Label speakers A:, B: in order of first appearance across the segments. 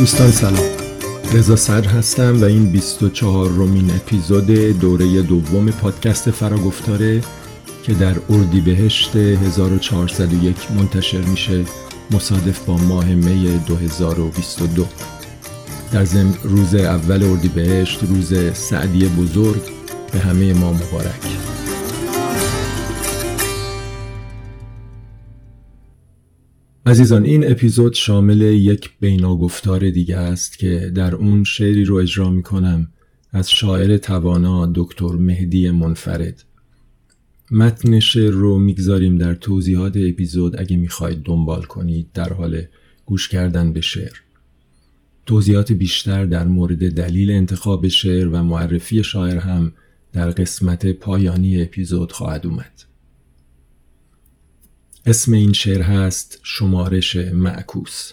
A: دوستان سلام. رضا سر هستم و این 24 رومین اپیزود دوره دوم پادکست فراگفتاره که در اردیبهشت 1401 منتشر میشه مصادف با ماه می 2022 در ضمن روز اول اردیبهشت روز سعدی بزرگ به همه ما مبارک. عزیزان این اپیزود شامل یک بیناگفتار دیگه است که در اون شعری رو اجرا می کنم از شاعر توانا دکتر مهدی منفرد. متن شعر رو می‌گذاریم در توضیحات اپیزود. اگه می‌خواید دنبال کنید در حال گوش کردن به شعر. توضیحات بیشتر در مورد دلیل انتخاب شعر و معرفی شاعر هم در قسمت پایانی اپیزود خواهد اومد. اسم این شعر هست شمارش معکوس.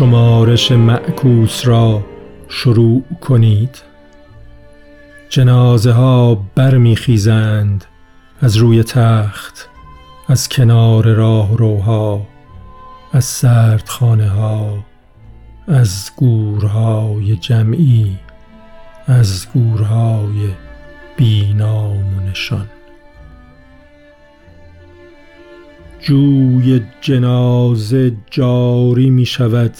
A: شمارش معکوس را شروع کنید. جنازه ها برمیخیزند از روی تخت از کنار راه روها از سرد خانه ها از گورهای جمعی از گورهای بینام و نشان. جوی جنازه جاری می شود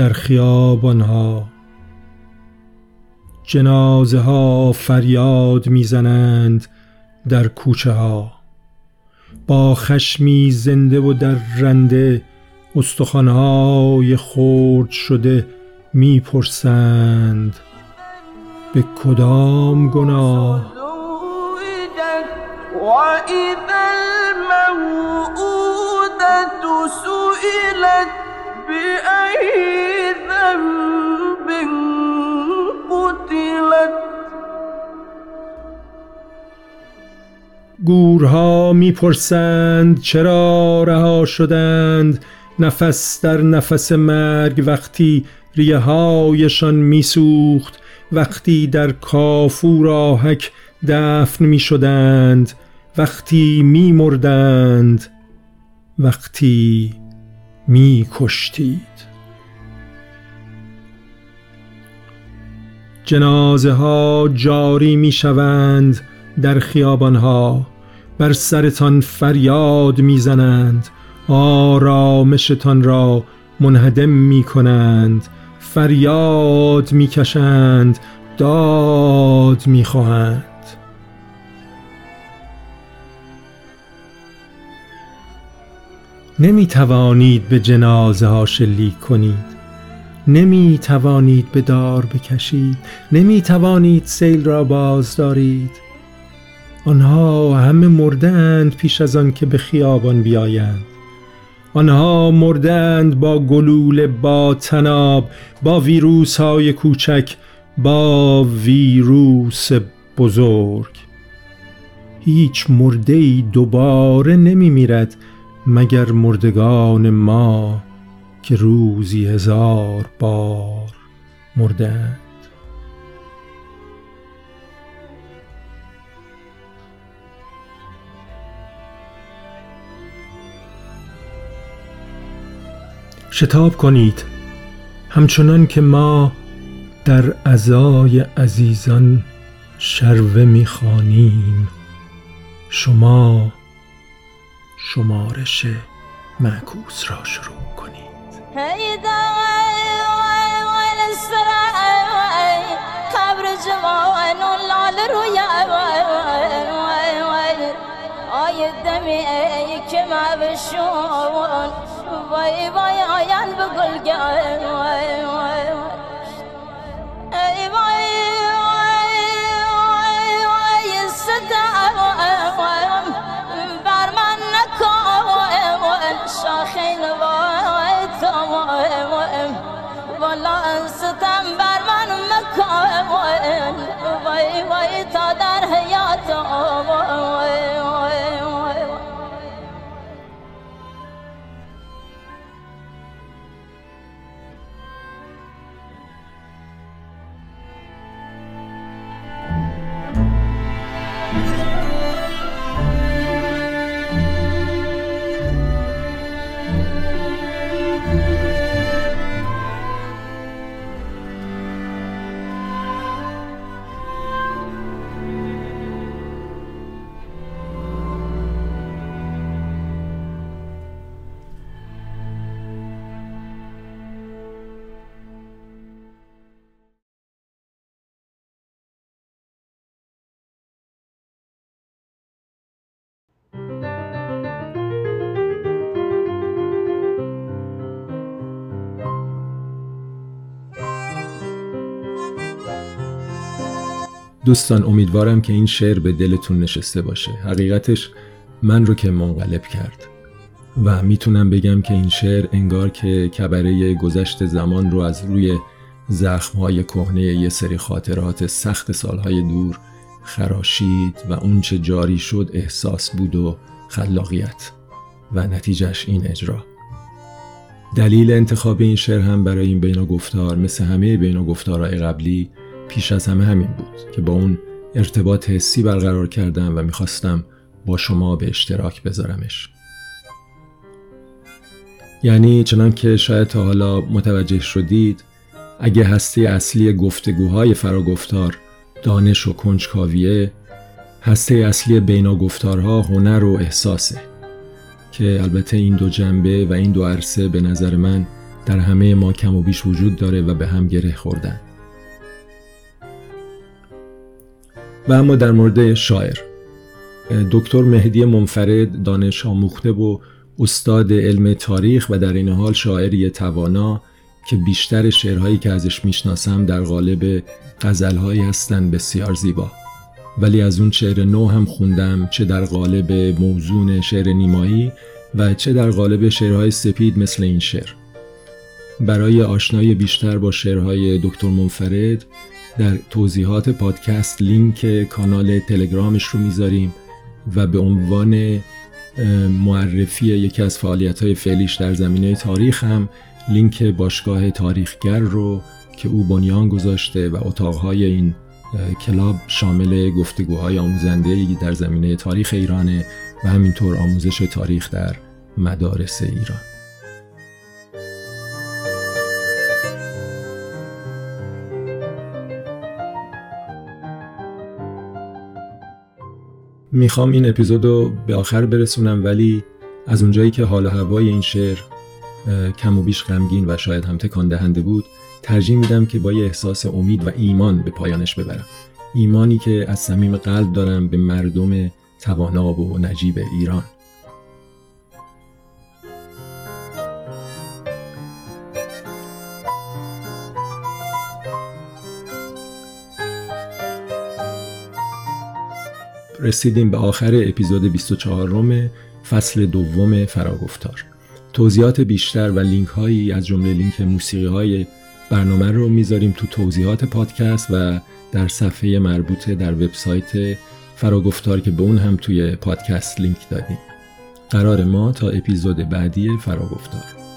A: در خیابانها. جنازه ها فریاد می‌زنند در کوچه ها با خشمی زنده و در رنده استخوانهای خرد شده می‌پرسند به کدام گناه؟ سئلت گورها می‌پرسند چرا رها شدند نفس در نفس مرگ وقتی ریه هایشان میسوخت وقتی در کافور آهک دفن می شدند وقتی می مردند وقتی می کشتید جنازه ها جاری می شوند در خیابان ها بر سرتان فریاد می زنند آرامشتان را منهدم می کنند فریاد می کشند داد می خواهند نمی توانید به جنازه ها شلیک کنید. نمی توانید به دار بکشید. نمی توانید سیل را باز دارید آنها همه مردند پیش از آن که به خیابان بیایند. آنها مردند با گلوله با تناب با ویروس های کوچک با ویروس بزرگ. هیچ مرده ای دوباره نمی میرد مگر مردگان ما که روزی هزار بار مردند شتاب کنید. همچنان که ما در ازای عزیزان شروه می‌خوانیم. شما شمارش معکوس را شروع کنید. قبر که ما بشون وای وای آیان بگل گل وای وای ای وای وای وای صدا بر من نکن شاخین وای تو والا ستم بر من مکن وای وای تا در حیات وای دوستان امیدوارم که این شعر به دلتون نشسته باشه. حقیقتش من رو که منقلب کرد. و می‌تونم بگم که این شعر انگار که کبره گذشت زمان رو از روی زخمهای کهنه یه سری خاطرات سخت سالهای دور خراشید و اونچه جاری شد احساس بود و خلاقیت. و نتیجهش این اجرا. دلیل انتخاب این شعر هم برای این بینا گفتار مثل همه بینا گفتارهای قبلی پیش از همه همین بود که با اون ارتباط حسی برقرار کردم و می‌خواستم با شما به اشتراک بذارمش. یعنی چنان که شاید تا حالا متوجه شدید اگه هسته اصلی گفتگوهای فراگفتار دانش و کنجکاویه هسته اصلی بینا گفتارها هنر و احساسه که البته این دو جنبه و این دو عرصه به نظر من در همه ما کم و بیش وجود داره و به هم گره خوردن. و اما در مورد شاعر. دکتر مهدی منفرد دانش آموخته و استاد علم تاریخ و در این حال شاعری توانا که بیشتر شعرهایی که ازش می‌شناسم در قالب غزلهایی هستند بسیار زیبا. ولی از اون شعر نو هم خوندم چه در قالب موزون شعر نیمایی و چه در قالب شعرهای سپید مثل این شعر. برای آشنایی بیشتر با شعرهای دکتر منفرد در توضیحات پادکست لینک کانال تلگرامش رو می‌ذاریم و به عنوان معرفی یکی از فعالیت های فعلیش در زمینه تاریخ هم لینک باشگاه تاریخگر رو که او بنیان گذاشته و اتاقهای این کلاب شامل گفتگوهای آموزنده در زمینه تاریخ ایرانه و همینطور آموزش تاریخ در مدارس ایران. می‌خوام این اپیزود رو به آخر برسونم ولی از اونجایی که حال و هوای این شعر کم و بیش غمگین و شاید هم تکان دهنده بود ترجیح میدم که با یه احساس امید و ایمان به پایانش ببرم. ایمانی که از صمیم قلب دارم به مردم توانا و نجیب ایران. رسیدیم به آخر اپیزود 24 روم فصل دوم فراگفتار. توضیحات بیشتر و لینک هایی از جمله لینک موسیقی های برنامه رو می‌ذاریم تو توضیحات پادکست و در صفحه مربوطه در وبسایت فراگفتار که به اون هم توی پادکست لینک دادیم. قرار ما تا اپیزود بعدی فراگفتار.